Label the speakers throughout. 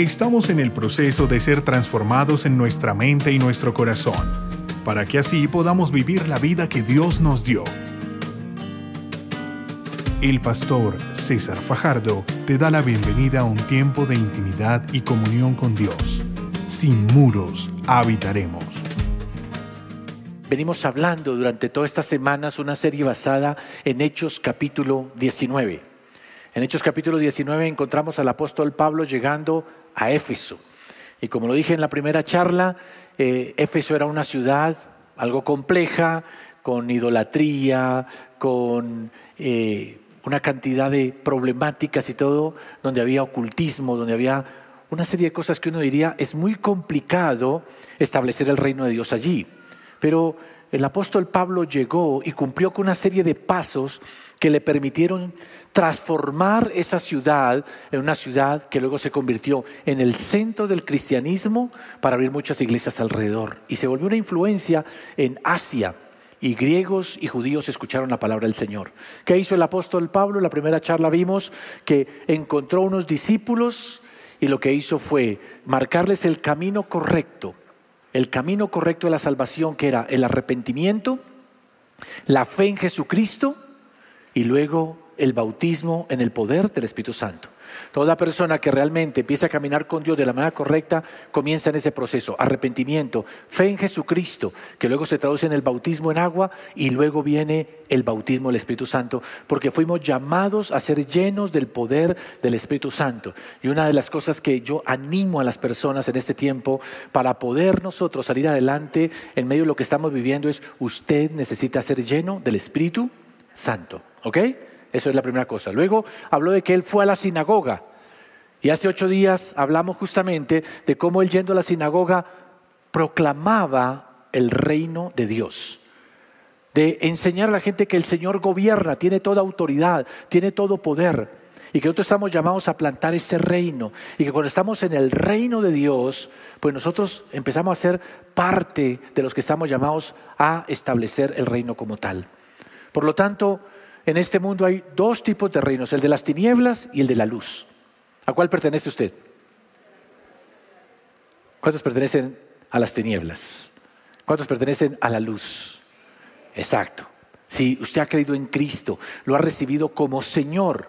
Speaker 1: Estamos en el proceso de ser transformados en nuestra mente y nuestro corazón, para que así podamos vivir la vida que Dios nos dio. El pastor César Fajardo te da la bienvenida a un tiempo de intimidad y comunión con Dios. Sin muros habitaremos.
Speaker 2: Venimos hablando durante todas estas semanas una serie basada en Hechos capítulo 19. En Hechos capítulo 19 encontramos al apóstol Pablo llegando a Éfeso. Y como lo dije en la primera charla, eh, Éfeso era una ciudad algo compleja, con idolatría, con eh, una cantidad de problemáticas y todo, donde había ocultismo, donde había una serie de cosas que uno diría, es muy complicado establecer el reino de Dios allí. Pero el apóstol Pablo llegó y cumplió con una serie de pasos que le permitieron transformar esa ciudad en una ciudad que luego se convirtió en el centro del cristianismo para abrir muchas iglesias alrededor. Y se volvió una influencia en Asia. Y griegos y judíos escucharon la palabra del Señor. ¿Qué hizo el apóstol Pablo? En la primera charla vimos que encontró unos discípulos y lo que hizo fue marcarles el camino correcto, el camino correcto de la salvación, que era el arrepentimiento, la fe en Jesucristo y luego el bautismo en el poder del Espíritu Santo. Toda persona que realmente empieza a caminar con Dios de la manera correcta comienza en ese proceso, arrepentimiento, fe en Jesucristo, que luego se traduce en el bautismo en agua y luego viene el bautismo del Espíritu Santo, porque fuimos llamados a ser llenos del poder del Espíritu Santo. Y una de las cosas que yo animo a las personas en este tiempo para poder nosotros salir adelante en medio de lo que estamos viviendo es usted necesita ser lleno del Espíritu Santo, ¿ok? Eso es la primera cosa. Luego habló de que él fue a la sinagoga. Y hace ocho días hablamos justamente de cómo él yendo a la sinagoga proclamaba el reino de Dios. De enseñar a la gente que el Señor gobierna, tiene toda autoridad, tiene todo poder. Y que nosotros estamos llamados a plantar ese reino. Y que cuando estamos en el reino de Dios, pues nosotros empezamos a ser parte de los que estamos llamados a establecer el reino como tal. Por lo tanto, en este mundo hay dos tipos de reinos, el de las tinieblas y el de la luz. ¿A cuál pertenece usted? ¿Cuántos pertenecen a las tinieblas? ¿Cuántos pertenecen a la luz? Exacto. Si usted ha creído en Cristo, lo ha recibido como Señor,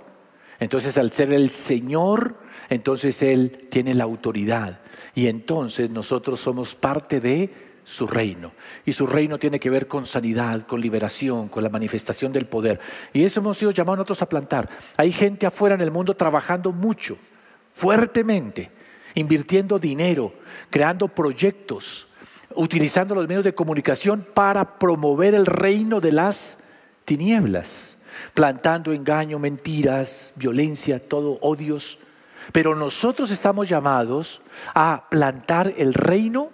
Speaker 2: entonces al ser el Señor, entonces Él tiene la autoridad. Y entonces nosotros somos parte de su reino. Y su reino tiene que ver con sanidad, con liberación, con la manifestación del poder. Y eso hemos sido llamados nosotros a plantar. Hay gente afuera en el mundo trabajando mucho, fuertemente, invirtiendo dinero, creando proyectos, utilizando los medios de comunicación para promover el reino de las tinieblas, plantando engaño, mentiras, violencia, todo odios. Pero nosotros estamos llamados a plantar el reino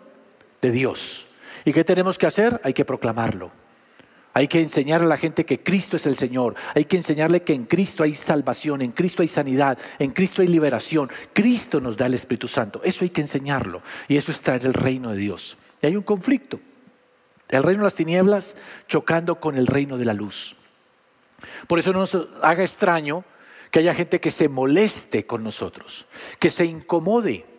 Speaker 2: de Dios. ¿Y qué tenemos que hacer? Hay que proclamarlo. Hay que enseñar a la gente que Cristo es el Señor. Hay que enseñarle que en Cristo hay salvación, en Cristo hay sanidad, en Cristo hay liberación. Cristo nos da el Espíritu Santo. Eso hay que enseñarlo. Y eso es traer el reino de Dios. Y hay un conflicto. El reino de las tinieblas chocando con el reino de la luz. Por eso no nos haga extraño que haya gente que se moleste con nosotros, que se incomode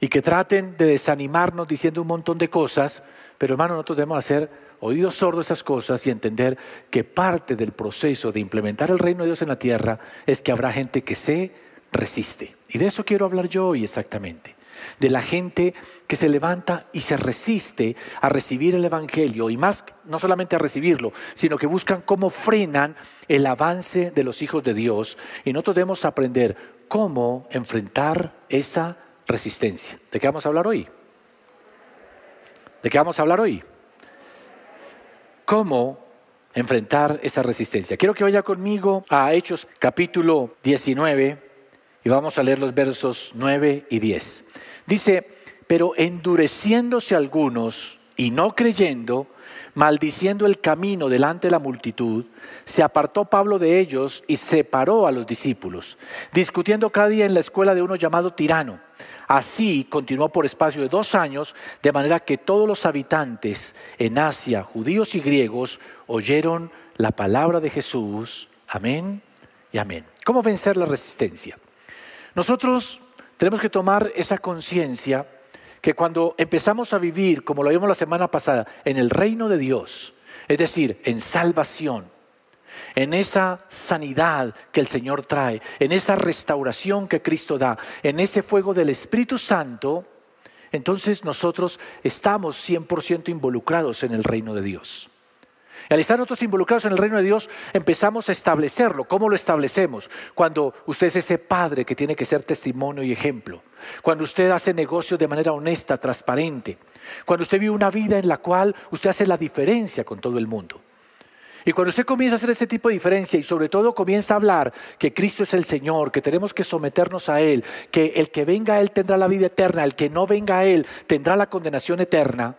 Speaker 2: y que traten de desanimarnos diciendo un montón de cosas, pero hermano, nosotros debemos hacer oídos sordos esas cosas y entender que parte del proceso de implementar el reino de Dios en la tierra es que habrá gente que se resiste. Y de eso quiero hablar yo hoy exactamente. De la gente que se levanta y se resiste a recibir el Evangelio y más, no solamente a recibirlo, sino que buscan cómo frenan el avance de los hijos de Dios. Y nosotros debemos aprender cómo enfrentar esa resistencia. ¿De qué vamos a hablar hoy? ¿De qué vamos a hablar hoy? ¿Cómo enfrentar esa resistencia? Quiero que vaya conmigo a Hechos capítulo 19 y vamos a leer los versos 9 y 10. Dice, pero endureciéndose algunos y no creyendo, maldiciendo el camino delante de la multitud, se apartó Pablo de ellos y separó a los discípulos, discutiendo cada día en la escuela de uno llamado Tirano Así continuó por espacio de dos años, de manera que todos los habitantes en Asia, judíos y griegos, oyeron la palabra de Jesús. Amén y amén. ¿Cómo vencer la resistencia? Nosotros Tenemos que tomar esa conciencia que cuando empezamos a vivir, como lo vimos la semana pasada, en el reino de Dios, es decir, en salvación, en esa sanidad que el Señor trae, en esa restauración que Cristo da, en ese fuego del Espíritu Santo, entonces nosotros estamos 100% involucrados en el reino de Dios. Y al estar nosotros involucrados en el reino de Dios, empezamos a establecerlo. ¿Cómo lo establecemos? Cuando usted es ese padre que tiene que ser testimonio y ejemplo. Cuando usted hace negocios de manera honesta, transparente. Cuando usted vive una vida en la cual usted hace la diferencia con todo el mundo. Y cuando usted comienza a hacer ese tipo de diferencia y sobre todo comienza a hablar que Cristo es el Señor, que tenemos que someternos a Él, que el que venga a Él tendrá la vida eterna, el que no venga a Él tendrá la condenación eterna,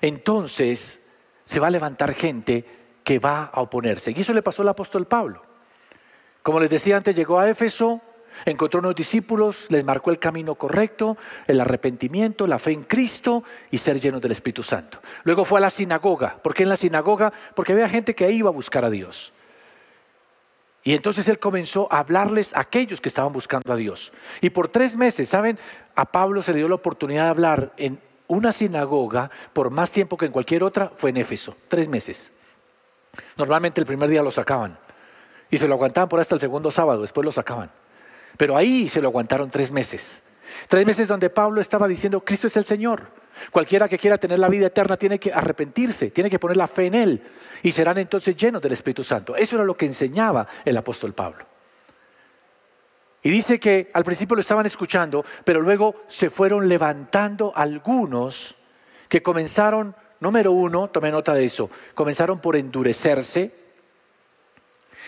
Speaker 2: entonces se va a levantar gente que va a oponerse. Y eso le pasó al apóstol Pablo. Como les decía antes, llegó a Éfeso, encontró unos discípulos, les marcó el camino correcto, el arrepentimiento, la fe en Cristo y ser llenos del Espíritu Santo. Luego fue a la sinagoga. ¿Por qué en la sinagoga? Porque había gente que iba a buscar a Dios. Y entonces él comenzó a hablarles a aquellos que estaban buscando a Dios. Y por tres meses, ¿saben? A Pablo se le dio la oportunidad de hablar en una sinagoga por más tiempo que en cualquier otra fue en Éfeso, tres meses. Normalmente el primer día lo sacaban y se lo aguantaban por hasta el segundo sábado, después lo sacaban. Pero ahí se lo aguantaron tres meses. Tres meses donde Pablo estaba diciendo, Cristo es el Señor. Cualquiera que quiera tener la vida eterna tiene que arrepentirse, tiene que poner la fe en Él y serán entonces llenos del Espíritu Santo. Eso era lo que enseñaba el apóstol Pablo. Y dice que al principio lo estaban escuchando, pero luego se fueron levantando algunos que comenzaron, número uno, tome nota de eso, comenzaron por endurecerse.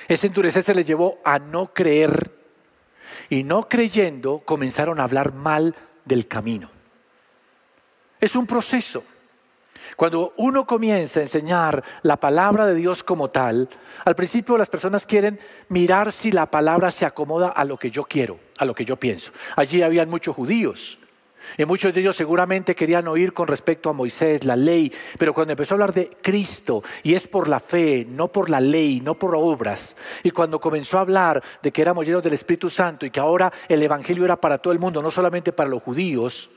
Speaker 2: Ese endurecerse les llevó a no creer y no creyendo comenzaron a hablar mal del camino. Es un proceso. Cuando uno comienza a enseñar la palabra de Dios como tal, al principio las personas quieren mirar si la palabra se acomoda a lo que yo quiero, a lo que yo pienso. Allí habían muchos judíos. Y muchos de ellos seguramente querían oír con respecto a Moisés, la ley, pero cuando empezó a hablar de Cristo, y es por la fe, no por la ley, no por obras, y cuando comenzó a hablar de que éramos llenos del Espíritu Santo y que ahora el Evangelio era para todo el mundo, no solamente para los judíos,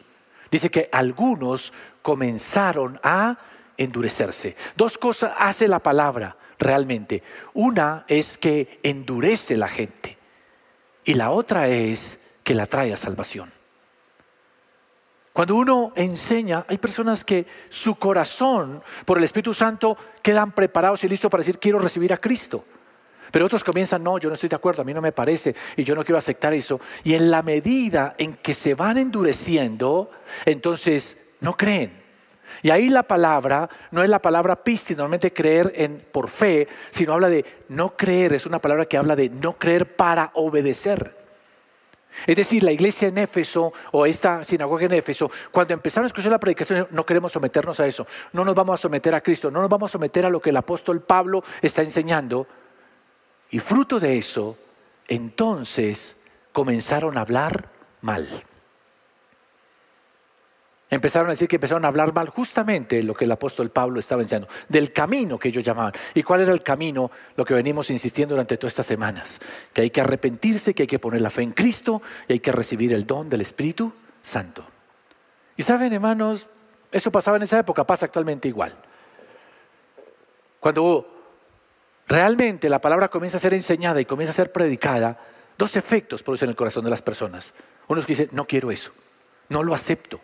Speaker 2: dice que algunos comenzaron a endurecerse. Dos cosas hace la palabra realmente. Una es que endurece la gente y la otra es que la trae a salvación. Cuando uno enseña, hay personas que su corazón por el Espíritu Santo quedan preparados y listos para decir quiero recibir a Cristo. Pero otros comienzan, no, yo no estoy de acuerdo, a mí no me parece y yo no quiero aceptar eso. Y en la medida en que se van endureciendo, entonces no creen. Y ahí la palabra no es la palabra pistis, normalmente creer en, por fe, sino habla de no creer, es una palabra que habla de no creer para obedecer. Es decir, la iglesia en Éfeso o esta sinagoga en Éfeso, cuando empezaron a escuchar la predicación, no queremos someternos a eso, no nos vamos a someter a Cristo, no nos vamos a someter a lo que el apóstol Pablo está enseñando. Y fruto de eso, entonces comenzaron a hablar mal. Empezaron a decir que empezaron a hablar mal justamente lo que el apóstol Pablo estaba enseñando, del camino que ellos llamaban. ¿Y cuál era el camino? Lo que venimos insistiendo durante todas estas semanas, que hay que arrepentirse, que hay que poner la fe en Cristo y hay que recibir el don del Espíritu Santo. Y saben, hermanos, eso pasaba en esa época, pasa actualmente igual. Cuando realmente la palabra comienza a ser enseñada y comienza a ser predicada, dos efectos producen en el corazón de las personas. Uno es que dice, no quiero eso, no lo acepto.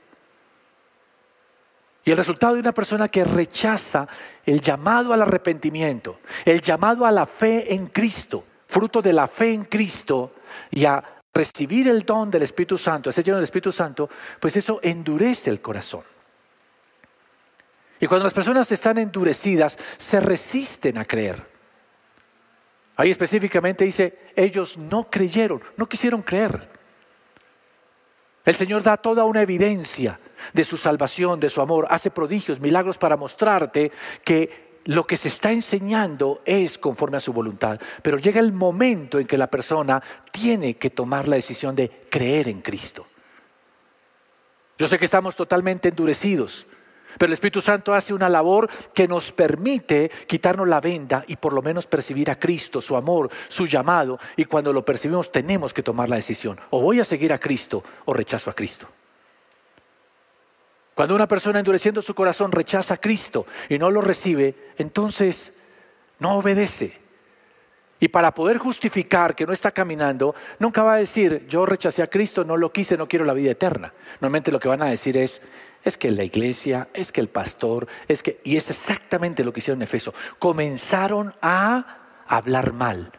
Speaker 2: Y el resultado de una persona que rechaza el llamado al arrepentimiento, el llamado a la fe en Cristo, fruto de la fe en Cristo y a recibir el don del Espíritu Santo, a ser lleno del Espíritu Santo, pues eso endurece el corazón. Y cuando las personas están endurecidas, se resisten a creer. Ahí específicamente dice, ellos no creyeron, no quisieron creer. El Señor da toda una evidencia de su salvación, de su amor, hace prodigios, milagros para mostrarte que lo que se está enseñando es conforme a su voluntad. Pero llega el momento en que la persona tiene que tomar la decisión de creer en Cristo. Yo sé que estamos totalmente endurecidos, Pero el Espíritu Santo hace una labor que nos permite quitarnos la venda y por lo menos percibir a Cristo, su amor, su llamado. Y cuando lo percibimos tenemos que tomar la decisión. O voy a seguir a Cristo o rechazo a Cristo. Cuando una persona endureciendo su corazón rechaza a Cristo y no lo recibe, entonces no obedece. Y para poder justificar que no está caminando, nunca va a decir, yo rechacé a Cristo, no lo quise, no quiero la vida eterna. Normalmente lo que van a decir es, es que la iglesia, es que el pastor, es que... Y es exactamente lo que hicieron en Efeso. Comenzaron a hablar mal.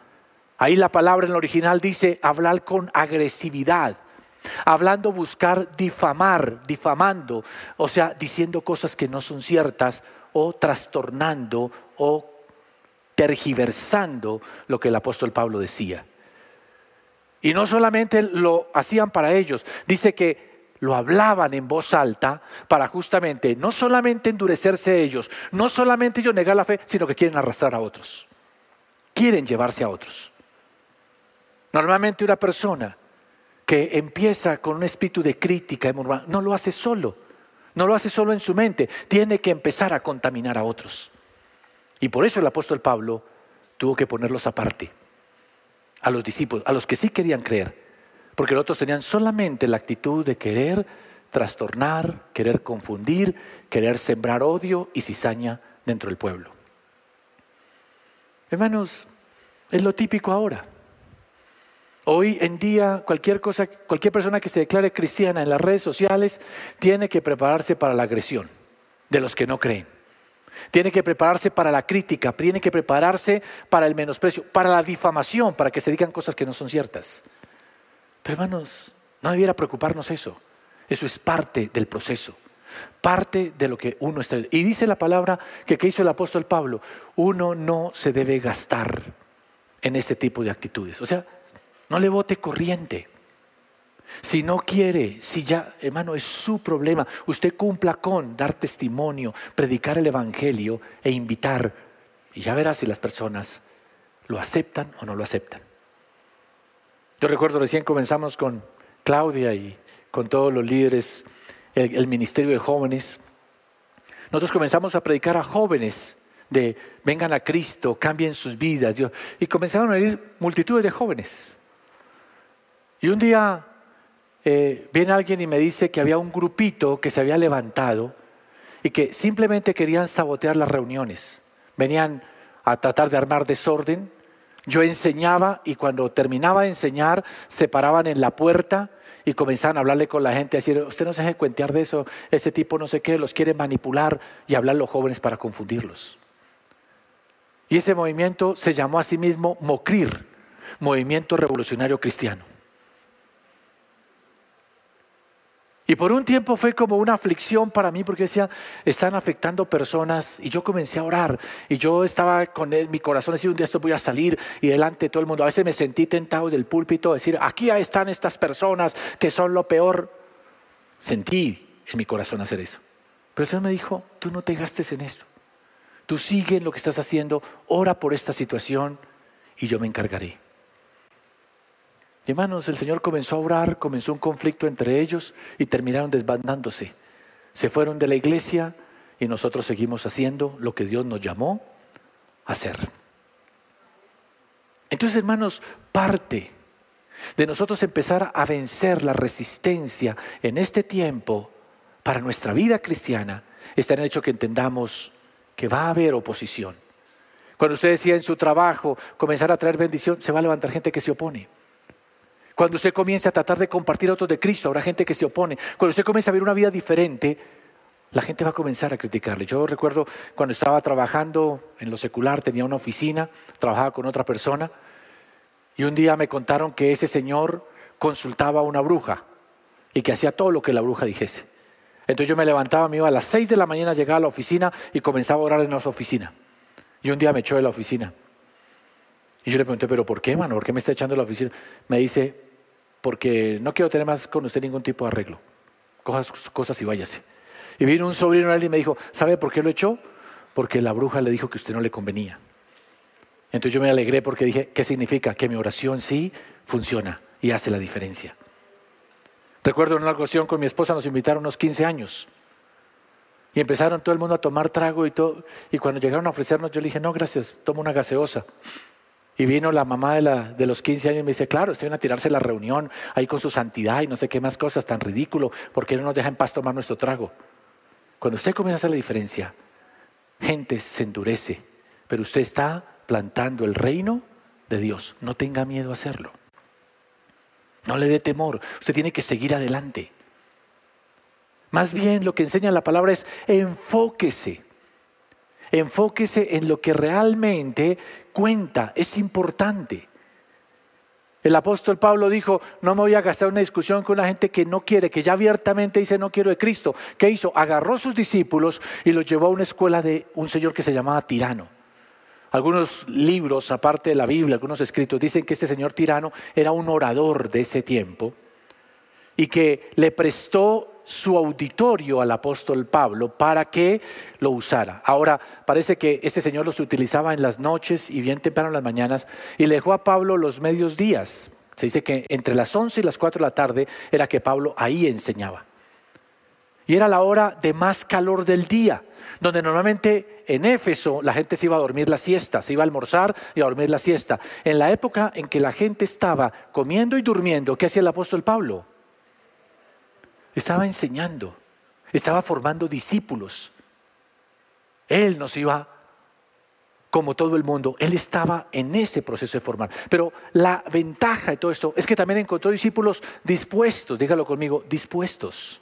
Speaker 2: Ahí la palabra en el original dice hablar con agresividad, hablando, buscar difamar, difamando, o sea, diciendo cosas que no son ciertas o trastornando o tergiversando lo que el apóstol Pablo decía. Y no solamente lo hacían para ellos, dice que lo hablaban en voz alta para justamente no solamente endurecerse ellos, no solamente ellos negar la fe, sino que quieren arrastrar a otros. Quieren llevarse a otros. Normalmente una persona que empieza con un espíritu de crítica no lo hace solo, no lo hace solo en su mente, tiene que empezar a contaminar a otros. Y por eso el apóstol Pablo tuvo que ponerlos aparte, a los discípulos, a los que sí querían creer, porque los otros tenían solamente la actitud de querer trastornar, querer confundir, querer sembrar odio y cizaña dentro del pueblo. Hermanos, es lo típico ahora. Hoy en día cualquier cosa, cualquier persona que se declare cristiana en las redes sociales tiene que prepararse para la agresión de los que no creen. Tiene que prepararse para la crítica, tiene que prepararse para el menosprecio, para la difamación, para que se digan cosas que no son ciertas. Pero hermanos, no debiera preocuparnos eso. Eso es parte del proceso, parte de lo que uno está. Y dice la palabra que, que hizo el apóstol Pablo, uno no se debe gastar en ese tipo de actitudes. O sea, no le vote corriente. Si no quiere, si ya, hermano, es su problema. Usted cumpla con dar testimonio, predicar el Evangelio e invitar. Y ya verá si las personas lo aceptan o no lo aceptan. Yo recuerdo recién comenzamos con Claudia y con todos los líderes, el, ministerio de jóvenes. Nosotros comenzamos a predicar a jóvenes de vengan a Cristo, cambien sus vidas. Y comenzaron a ir multitudes de jóvenes. Y un día eh, viene alguien y me dice que había un grupito que se había levantado y que simplemente querían sabotear las reuniones. Venían a tratar de armar desorden. Yo enseñaba y cuando terminaba de enseñar se paraban en la puerta y comenzaban a hablarle con la gente, a decir, usted no se deje cuentear de eso, ese tipo no sé qué, los quiere manipular y hablar los jóvenes para confundirlos. Y ese movimiento se llamó a sí mismo Mocrir, Movimiento Revolucionario Cristiano. Y por un tiempo fue como una aflicción para mí porque decía, están afectando personas y yo comencé a orar y yo estaba con mi corazón decir, un día esto voy a salir y delante de todo el mundo. A veces me sentí tentado del púlpito decir, aquí están estas personas que son lo peor. Sentí en mi corazón hacer eso. Pero el Señor me dijo, tú no te gastes en esto. Tú sigue en lo que estás haciendo, ora por esta situación y yo me encargaré. Hermanos, el Señor comenzó a orar, comenzó un conflicto entre ellos y terminaron desbandándose. Se fueron de la iglesia y nosotros seguimos haciendo lo que Dios nos llamó a hacer. Entonces, hermanos, parte de nosotros empezar a vencer la resistencia en este tiempo para nuestra vida cristiana está en el hecho que entendamos que va a haber oposición. Cuando usted decía en su trabajo comenzar a traer bendición, se va a levantar gente que se opone. Cuando usted comience a tratar de compartir a de Cristo, habrá gente que se opone. Cuando usted comience a ver una vida diferente, la gente va a comenzar a criticarle. Yo recuerdo cuando estaba trabajando en lo secular, tenía una oficina, trabajaba con otra persona, y un día me contaron que ese señor consultaba a una bruja y que hacía todo lo que la bruja dijese. Entonces yo me levantaba, me iba a las seis de la mañana, llegaba a la oficina y comenzaba a orar en su oficina. Y un día me echó de la oficina. Y yo le pregunté, ¿pero por qué, mano? ¿Por qué me está echando la oficina? Me dice, porque no quiero tener más con usted ningún tipo de arreglo. Coja sus cosas y váyase. Y vino un sobrino él y me dijo, ¿sabe por qué lo echó? Porque la bruja le dijo que usted no le convenía. Entonces yo me alegré porque dije, ¿qué significa? Que mi oración sí funciona y hace la diferencia. Recuerdo en una ocasión con mi esposa nos invitaron unos 15 años. Y empezaron todo el mundo a tomar trago y todo. Y cuando llegaron a ofrecernos, yo le dije, no, gracias, tomo una gaseosa. Y vino la mamá de, los 15 años y me dice, claro, estoy a tirarse la reunión ahí con su santidad y no sé qué más cosas, tan ridículo, porque no nos deja en paz tomar nuestro trago. Cuando usted comienza a hacer la diferencia, gente se endurece, pero usted está plantando el reino de Dios. No tenga miedo a hacerlo. No le dé temor. Usted tiene que seguir adelante. Más bien lo que enseña la palabra es enfóquese. Enfóquese en lo que realmente cuenta, es importante. El apóstol Pablo dijo, no me voy a gastar una discusión con una gente que no quiere, que ya abiertamente dice no quiero de Cristo. ¿Qué hizo? Agarró a sus discípulos y los llevó a una escuela de un señor que se llamaba Tirano. Algunos libros, aparte de la Biblia, algunos escritos, dicen que este señor tirano era un orador de ese tiempo y que le prestó su auditorio al apóstol Pablo para que lo usara. Ahora, parece que este señor los utilizaba en las noches y bien temprano en las mañanas y le dejó a Pablo los medios días. Se dice que entre las 11 y las 4 de la tarde era que Pablo ahí enseñaba. Y era la hora de más calor del día, donde normalmente en Éfeso la gente se iba a dormir la siesta, se iba a almorzar y a dormir la siesta. En la época en que la gente estaba comiendo y durmiendo, ¿qué hacía el apóstol Pablo? Estaba enseñando, estaba formando discípulos. Él nos iba, como todo el mundo, él estaba en ese proceso de formar. Pero la ventaja de todo esto es que también encontró discípulos dispuestos, dígalo conmigo, dispuestos.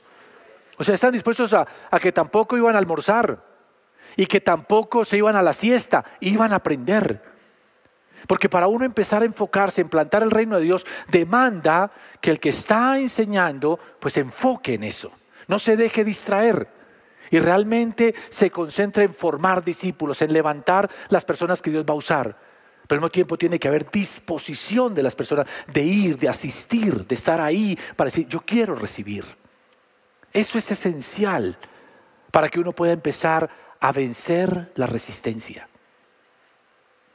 Speaker 2: O sea, están dispuestos a, a que tampoco iban a almorzar y que tampoco se iban a la siesta, iban a aprender. Porque para uno empezar a enfocarse en plantar el reino de Dios, demanda que el que está enseñando, pues enfoque en eso. No se deje distraer. Y realmente se concentre en formar discípulos, en levantar las personas que Dios va a usar. Pero al mismo tiempo tiene que haber disposición de las personas de ir, de asistir, de estar ahí para decir, yo quiero recibir. Eso es esencial para que uno pueda empezar a vencer la resistencia.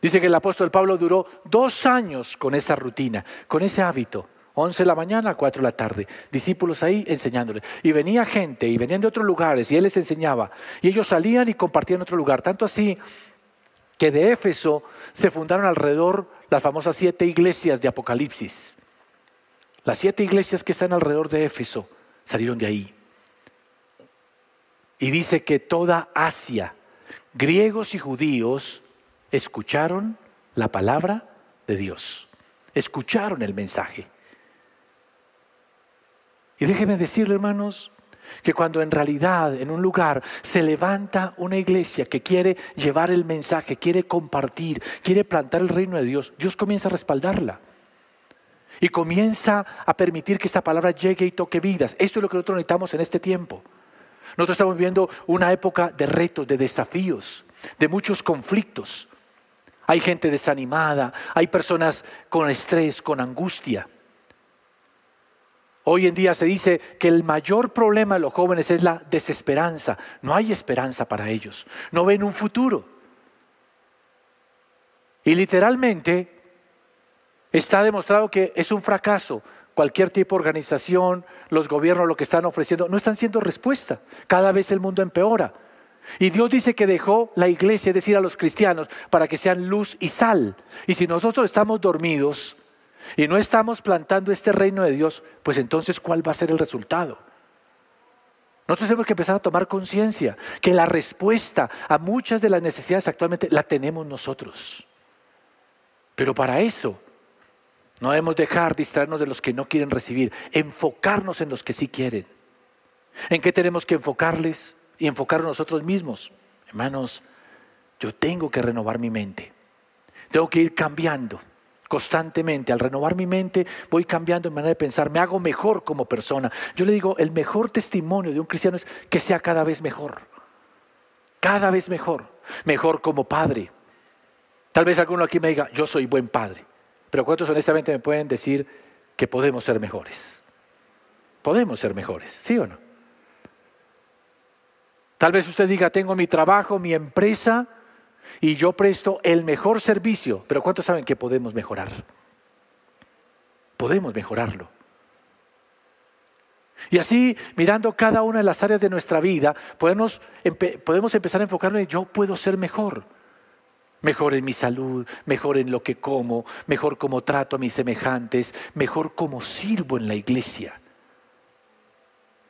Speaker 2: Dice que el apóstol Pablo duró dos años con esa rutina, con ese hábito. 11 de la mañana, 4 de la tarde. Discípulos ahí enseñándole. Y venía gente y venían de otros lugares y él les enseñaba. Y ellos salían y compartían otro lugar. Tanto así que de Éfeso se fundaron alrededor las famosas siete iglesias de Apocalipsis. Las siete iglesias que están alrededor de Éfeso salieron de ahí. Y dice que toda Asia, griegos y judíos, escucharon la palabra de Dios, escucharon el mensaje. Y déjeme decirle, hermanos, que cuando en realidad en un lugar se levanta una iglesia que quiere llevar el mensaje, quiere compartir, quiere plantar el reino de Dios, Dios comienza a respaldarla. Y comienza a permitir que esta palabra llegue y toque vidas. Esto es lo que nosotros necesitamos en este tiempo. Nosotros estamos viviendo una época de retos, de desafíos, de muchos conflictos. Hay gente desanimada, hay personas con estrés, con angustia. Hoy en día se dice que el mayor problema de los jóvenes es la desesperanza. No hay esperanza para ellos. No ven un futuro. Y literalmente está demostrado que es un fracaso. Cualquier tipo de organización, los gobiernos, lo que están ofreciendo, no están siendo respuesta. Cada vez el mundo empeora. Y Dios dice que dejó la iglesia, es decir, a los cristianos, para que sean luz y sal. Y si nosotros estamos dormidos y no estamos plantando este reino de Dios, pues entonces ¿cuál va a ser el resultado? Nosotros tenemos que empezar a tomar conciencia que la respuesta a muchas de las necesidades actualmente la tenemos nosotros. Pero para eso no debemos dejar distraernos de los que no quieren recibir, enfocarnos en los que sí quieren. ¿En qué tenemos que enfocarles? Y enfocar nosotros mismos. Hermanos, yo tengo que renovar mi mente. Tengo que ir cambiando constantemente. Al renovar mi mente, voy cambiando en manera de pensar, me hago mejor como persona. Yo le digo, el mejor testimonio de un cristiano es que sea cada vez mejor. Cada vez mejor. Mejor como padre. Tal vez alguno aquí me diga, yo soy buen padre. Pero ¿cuántos honestamente me pueden decir que podemos ser mejores? Podemos ser mejores, ¿sí o no? Tal vez usted diga, tengo mi trabajo, mi empresa y yo presto el mejor servicio, pero ¿cuántos saben que podemos mejorar? Podemos mejorarlo. Y así, mirando cada una de las áreas de nuestra vida, podemos, podemos empezar a enfocarnos en yo puedo ser mejor. Mejor en mi salud, mejor en lo que como, mejor como trato a mis semejantes, mejor como sirvo en la iglesia.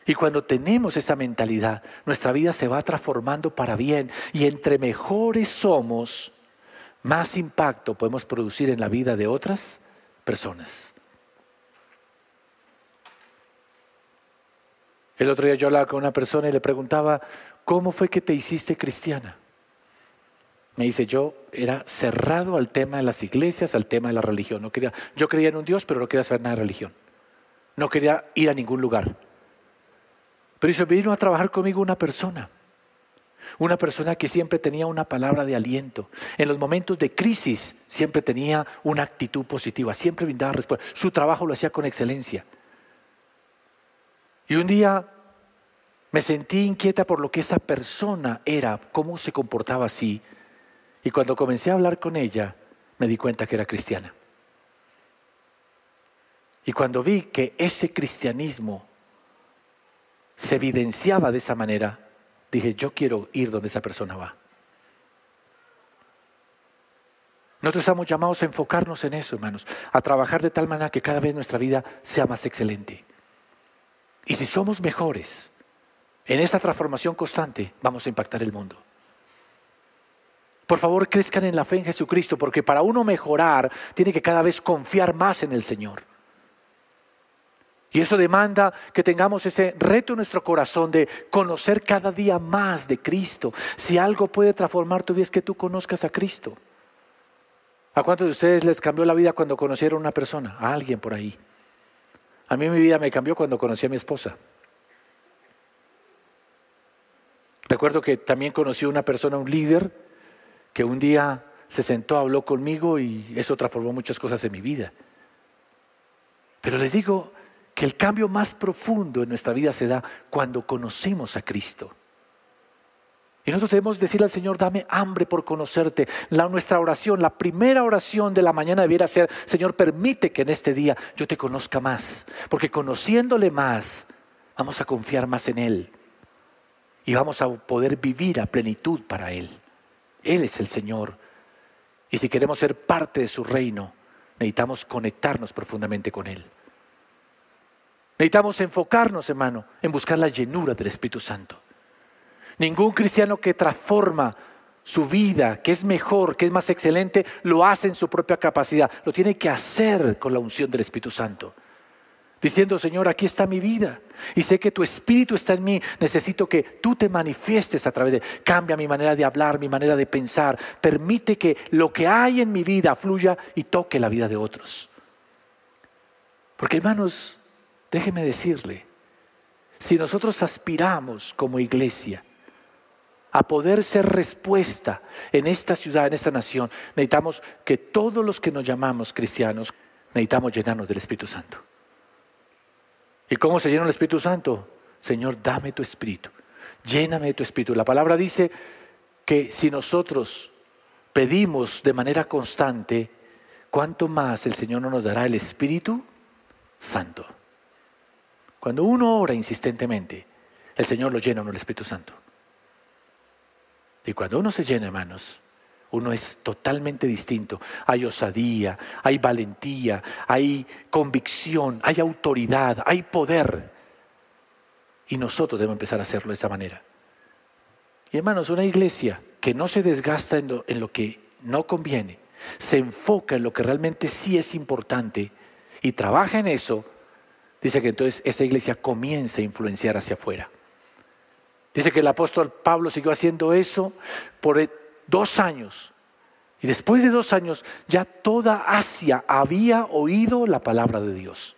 Speaker 2: Y cuando tenemos esa mentalidad, nuestra vida se va transformando para bien. Y entre mejores somos, más impacto podemos producir en la vida de otras personas. El otro día yo hablaba con una persona y le preguntaba, ¿cómo fue que te hiciste cristiana? Me dice, yo era cerrado al tema de las iglesias, al tema de la religión. No quería, yo creía en un Dios, pero no quería saber nada de religión. No quería ir a ningún lugar. Pero dice, vino a trabajar conmigo una persona. Una persona que siempre tenía una palabra de aliento. En los momentos de crisis siempre tenía una actitud positiva, siempre brindaba respuesta. Su trabajo lo hacía con excelencia. Y un día me sentí inquieta por lo que esa persona era, cómo se comportaba así. Y cuando comencé a hablar con ella, me di cuenta que era cristiana. Y cuando vi que ese cristianismo se evidenciaba de esa manera, dije, yo quiero ir donde esa persona va. Nosotros estamos llamados a enfocarnos en eso, hermanos, a trabajar de tal manera que cada vez nuestra vida sea más excelente. Y si somos mejores en esta transformación constante, vamos a impactar el mundo. Por favor, crezcan en la fe en Jesucristo, porque para uno mejorar tiene que cada vez confiar más en el Señor. Y eso demanda que tengamos ese reto en nuestro corazón de conocer cada día más de Cristo. Si algo puede transformar tu vida es que tú conozcas a Cristo. ¿A cuántos de ustedes les cambió la vida cuando conocieron a una persona? A alguien por ahí. A mí mi vida me cambió cuando conocí a mi esposa. Recuerdo que también conocí a una persona, un líder, que un día se sentó, habló conmigo y eso transformó muchas cosas en mi vida. Pero les digo que el cambio más profundo en nuestra vida se da cuando conocemos a Cristo. Y nosotros debemos decirle al Señor, dame hambre por conocerte. La, nuestra oración, la primera oración de la mañana debiera ser, Señor, permite que en este día yo te conozca más. Porque conociéndole más, vamos a confiar más en Él. Y vamos a poder vivir a plenitud para Él. Él es el Señor. Y si queremos ser parte de su reino, necesitamos conectarnos profundamente con Él. Necesitamos enfocarnos, hermano, en buscar la llenura del Espíritu Santo. Ningún cristiano que transforma su vida, que es mejor, que es más excelente, lo hace en su propia capacidad. Lo tiene que hacer con la unción del Espíritu Santo. Diciendo, Señor, aquí está mi vida. Y sé que tu Espíritu está en mí. Necesito que tú te manifiestes a través de... Cambia mi manera de hablar, mi manera de pensar. Permite que lo que hay en mi vida fluya y toque la vida de otros. Porque hermanos, déjeme decirle, si nosotros aspiramos como iglesia, a poder ser respuesta en esta ciudad, en esta nación, necesitamos que todos los que nos llamamos cristianos, necesitamos llenarnos del Espíritu Santo. ¿Y cómo se llena el Espíritu Santo? Señor, dame tu Espíritu, lléname de tu Espíritu. La palabra dice que si nosotros pedimos de manera constante, ¿cuánto más el Señor no nos dará el Espíritu Santo? Cuando uno ora insistentemente, el Señor lo llena con el Espíritu Santo. Y cuando uno se llena, hermanos, uno es totalmente distinto. Hay osadía, hay valentía, hay convicción, hay autoridad, hay poder. Y nosotros debemos empezar a hacerlo de esa manera. Y hermanos, una iglesia que no se desgasta en lo que no conviene, se enfoca en lo que realmente sí es importante y trabaja en eso, dice que entonces esa iglesia comienza a influenciar hacia afuera. Dice que el apóstol Pablo siguió haciendo eso por dos años. Y después de dos años ya toda Asia había oído la palabra de Dios.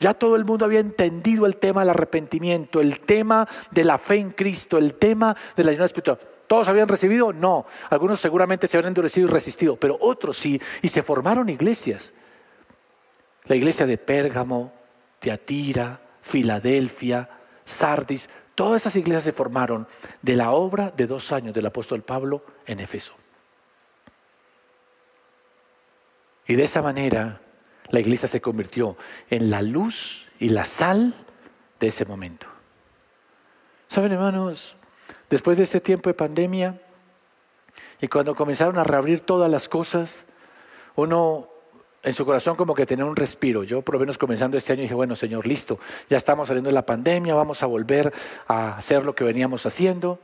Speaker 2: Ya todo el mundo había entendido el tema del arrepentimiento, el tema de la fe en Cristo, el tema de la ayuda espiritual. ¿Todos habían recibido? No. Algunos seguramente se habían endurecido y resistido, pero otros sí. Y se formaron iglesias. La iglesia de Pérgamo, Teatira, Filadelfia, Sardis, Todas esas iglesias se formaron de la obra de dos años del apóstol Pablo en Éfeso. Y de esa manera la iglesia se convirtió en la luz y la sal de ese momento. Saben, hermanos, después de este tiempo de pandemia y cuando comenzaron a reabrir todas las cosas, uno en su corazón como que tenía un respiro. Yo por lo menos comenzando este año dije, bueno, Señor, listo, ya estamos saliendo de la pandemia, vamos a volver a hacer lo que veníamos haciendo.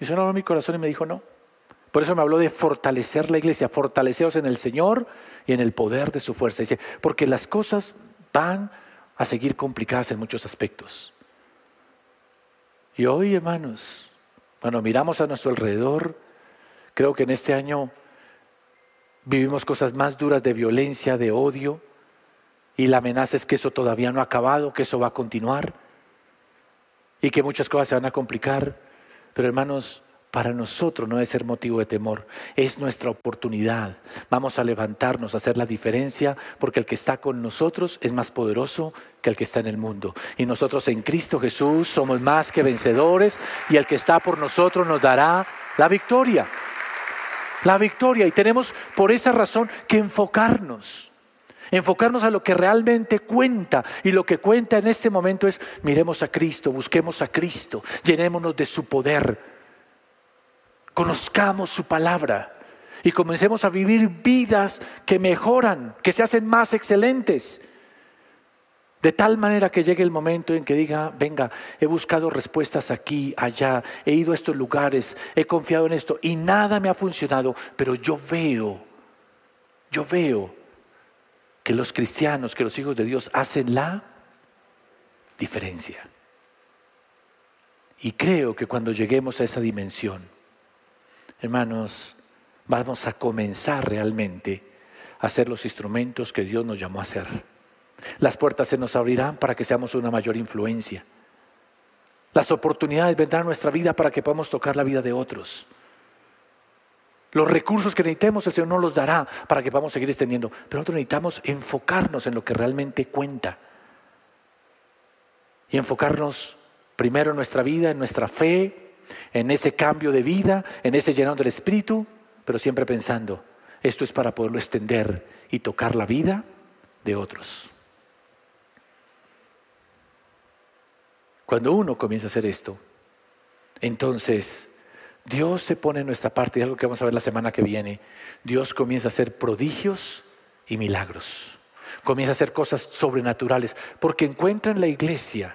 Speaker 2: Y sonó mi corazón y me dijo, no. Por eso me habló de fortalecer la iglesia, fortaleceos en el Señor y en el poder de su fuerza. Dice, porque las cosas van a seguir complicadas en muchos aspectos. Y hoy, hermanos, cuando miramos a nuestro alrededor, creo que en este año Vivimos cosas más duras de violencia, de odio, y la amenaza es que eso todavía no ha acabado, que eso va a continuar, y que muchas cosas se van a complicar. Pero hermanos, para nosotros no debe ser motivo de temor, es nuestra oportunidad. Vamos a levantarnos, a hacer la diferencia, porque el que está con nosotros es más poderoso que el que está en el mundo. Y nosotros en Cristo Jesús somos más que vencedores, y el que está por nosotros nos dará la victoria la victoria. Y tenemos por esa razón que enfocarnos. Enfocarnos a lo que realmente cuenta. Y lo que cuenta en este momento es, miremos a Cristo, busquemos a Cristo, llenémonos de su poder, conozcamos su palabra y comencemos a vivir vidas que mejoran, que se hacen más excelentes. De tal manera que llegue el momento en que diga, venga, he buscado respuestas aquí, allá, he ido a estos lugares, he confiado en esto y nada me ha funcionado, pero yo veo, yo veo que los cristianos, que los hijos de Dios hacen la diferencia. Y creo que cuando lleguemos a esa dimensión, hermanos, vamos a comenzar realmente a ser los instrumentos que Dios nos llamó a ser. Las puertas se nos abrirán para que seamos una mayor influencia. Las oportunidades vendrán a nuestra vida para que podamos tocar la vida de otros. Los recursos que necesitemos el Señor nos los dará para que podamos seguir extendiendo. Pero nosotros necesitamos enfocarnos en lo que realmente cuenta. Y enfocarnos primero en nuestra vida, en nuestra fe, en ese cambio de vida, en ese llenado del Espíritu, pero siempre pensando, esto es para poderlo extender y tocar la vida de otros. Cuando uno comienza a hacer esto, entonces Dios se pone en nuestra parte, y algo que vamos a ver la semana que viene, Dios comienza a hacer prodigios y milagros, comienza a hacer cosas sobrenaturales, porque encuentra en la iglesia,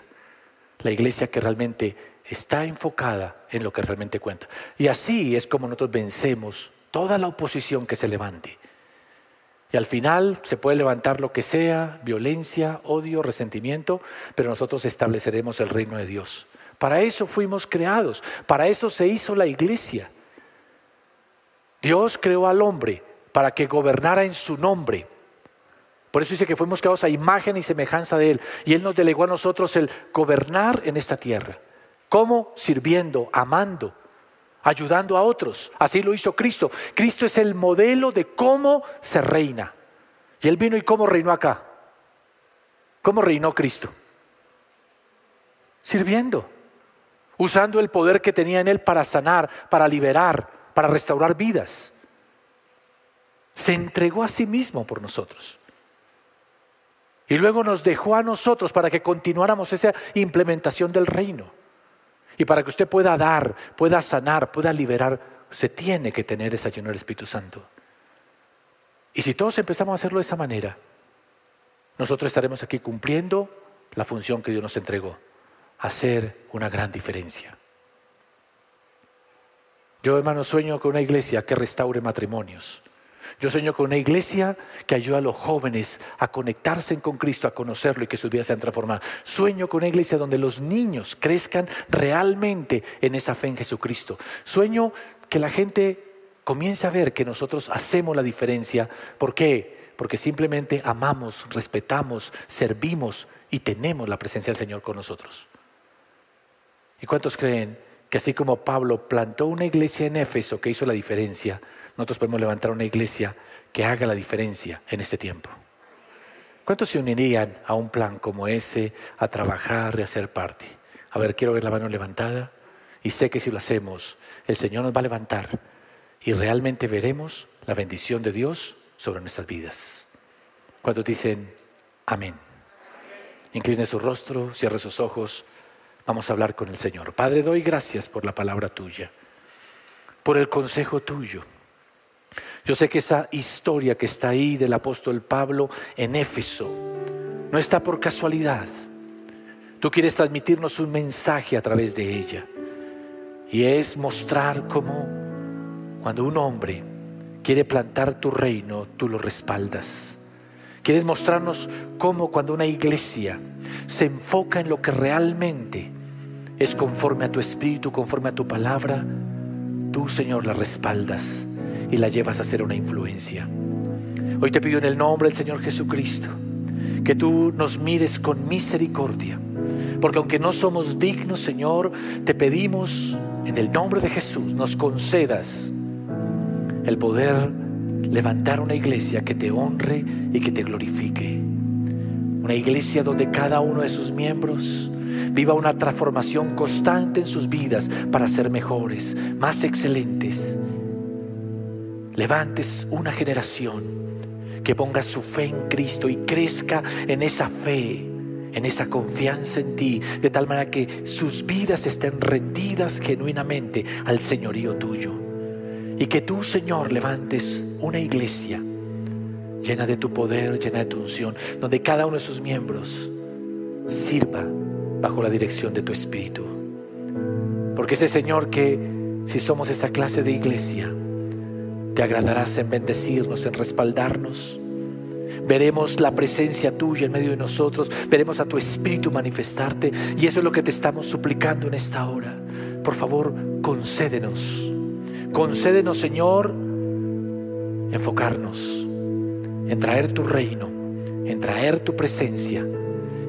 Speaker 2: la iglesia que realmente está enfocada en lo que realmente cuenta. Y así es como nosotros vencemos toda la oposición que se levante. Y al final se puede levantar lo que sea, violencia, odio, resentimiento, pero nosotros estableceremos el reino de Dios. Para eso fuimos creados, para eso se hizo la iglesia. Dios creó al hombre para que gobernara en su nombre. Por eso dice que fuimos creados a imagen y semejanza de Él. Y Él nos delegó a nosotros el gobernar en esta tierra. ¿Cómo? Sirviendo, amando, ayudando a otros. Así lo hizo Cristo. Cristo es el modelo de cómo se reina. Y Él vino y cómo reinó acá. ¿Cómo reinó Cristo? Sirviendo, usando el poder que tenía en Él para sanar, para liberar, para restaurar vidas. Se entregó a sí mismo por nosotros. Y luego nos dejó a nosotros para que continuáramos esa implementación del reino. Y para que usted pueda dar, pueda sanar, pueda liberar, se tiene que tener esa llenura del Espíritu Santo. Y si todos empezamos a hacerlo de esa manera, nosotros estaremos aquí cumpliendo la función que Dios nos entregó, hacer una gran diferencia. Yo, hermano, sueño con una iglesia que restaure matrimonios, yo sueño con una iglesia que ayuda a los jóvenes a conectarse con Cristo, a conocerlo y que sus vidas sean transformadas. Sueño con una iglesia donde los niños crezcan realmente en esa fe en Jesucristo. Sueño que la gente comience a ver que nosotros hacemos la diferencia. ¿Por qué? Porque simplemente amamos, respetamos, servimos y tenemos la presencia del Señor con nosotros. ¿Y cuántos creen que así como Pablo plantó una iglesia en Éfeso que hizo la diferencia, nosotros podemos levantar una iglesia que haga la diferencia en este tiempo. ¿Cuántos se unirían a un plan como ese, a trabajar y a ser parte? A ver, quiero ver la mano levantada y sé que si lo hacemos, el Señor nos va a levantar y realmente veremos la bendición de Dios sobre nuestras vidas. ¿Cuántos dicen amén? Incline su rostro, cierre sus ojos. Vamos a hablar con el Señor. Padre, doy gracias por la palabra tuya, por el consejo tuyo. Yo sé que esa historia que está ahí del apóstol Pablo en Éfeso no está por casualidad. Tú quieres transmitirnos un mensaje a través de ella. Y es mostrar cómo cuando un hombre quiere plantar tu reino, tú lo respaldas. Quieres mostrarnos cómo cuando una iglesia se enfoca en lo que realmente es conforme a tu espíritu, conforme a tu palabra, tú, Señor, la respaldas y la llevas a ser una influencia. Hoy te pido en el nombre del Señor Jesucristo que tú nos mires con misericordia, porque aunque no somos dignos, Señor, te pedimos en el nombre de Jesús nos concedas el poder levantar una iglesia que te honre y que te glorifique. Una iglesia donde cada uno de sus miembros viva una transformación constante en sus vidas para ser mejores, más excelentes. Levantes una generación que ponga su fe en Cristo y crezca en esa fe en esa confianza en ti, de tal manera que sus vidas estén rendidas genuinamente al señorío tuyo. Y que tú, Señor, levantes una iglesia llena de tu poder, llena de tu unción, donde cada uno de sus miembros sirva bajo la dirección de tu Espíritu. Porque ese Señor que, si somos esa clase de iglesia, te agradarás en bendecirnos, en respaldarnos, veremos la presencia tuya en medio de nosotros, veremos a tu Espíritu manifestarte. Y eso es lo que te estamos suplicando en esta hora. Por favor, concédenos, concédenos Señor, enfocarnos en traer tu reino, en traer tu presencia,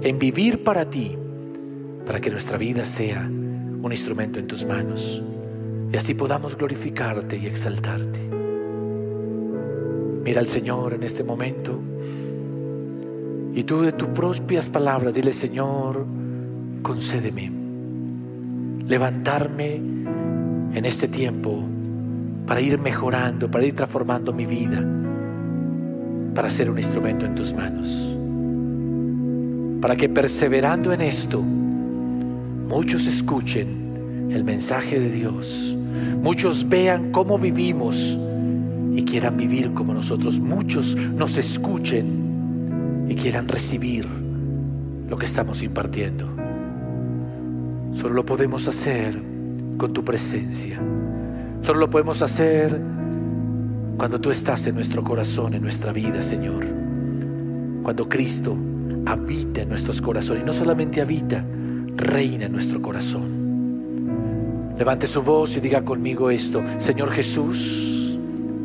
Speaker 2: en vivir para ti, para que nuestra vida sea un instrumento en tus manos. Y así podamos glorificarte y exaltarte. Mira al Señor en este momento. Y tú de tus propias palabras dile, Señor, concédeme levantarme en este tiempo para ir mejorando, para ir transformando mi vida, para ser un instrumento en tus manos. Para que perseverando en esto, muchos escuchen el mensaje de Dios, muchos vean cómo vivimos y quieran vivir como nosotros, muchos nos escuchen y quieran recibir lo que estamos impartiendo. Solo lo podemos hacer con tu presencia. Solo lo podemos hacer cuando tú estás en nuestro corazón, en nuestra vida, Señor. Cuando Cristo habita en nuestros corazones y no solamente habita, reina en nuestro corazón. Levante su voz y diga conmigo esto, Señor Jesús,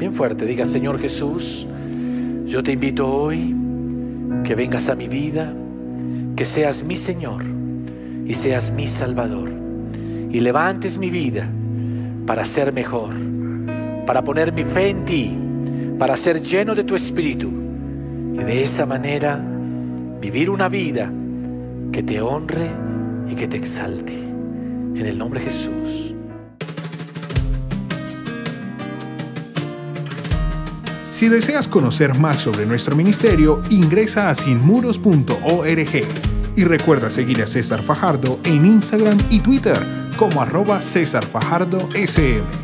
Speaker 2: bien fuerte, diga, Señor Jesús, yo te invito hoy que vengas a mi vida, que seas mi Señor y seas mi Salvador. Y levantes mi vida para ser mejor, para poner mi fe en ti, para ser lleno de tu Espíritu. Y de esa manera vivir una vida que te honre y que te exalte. En el nombre de Jesús.
Speaker 1: Si deseas conocer más sobre nuestro ministerio, ingresa a sinmuros.org y recuerda seguir a César Fajardo en Instagram y Twitter como arroba César Fajardo SM.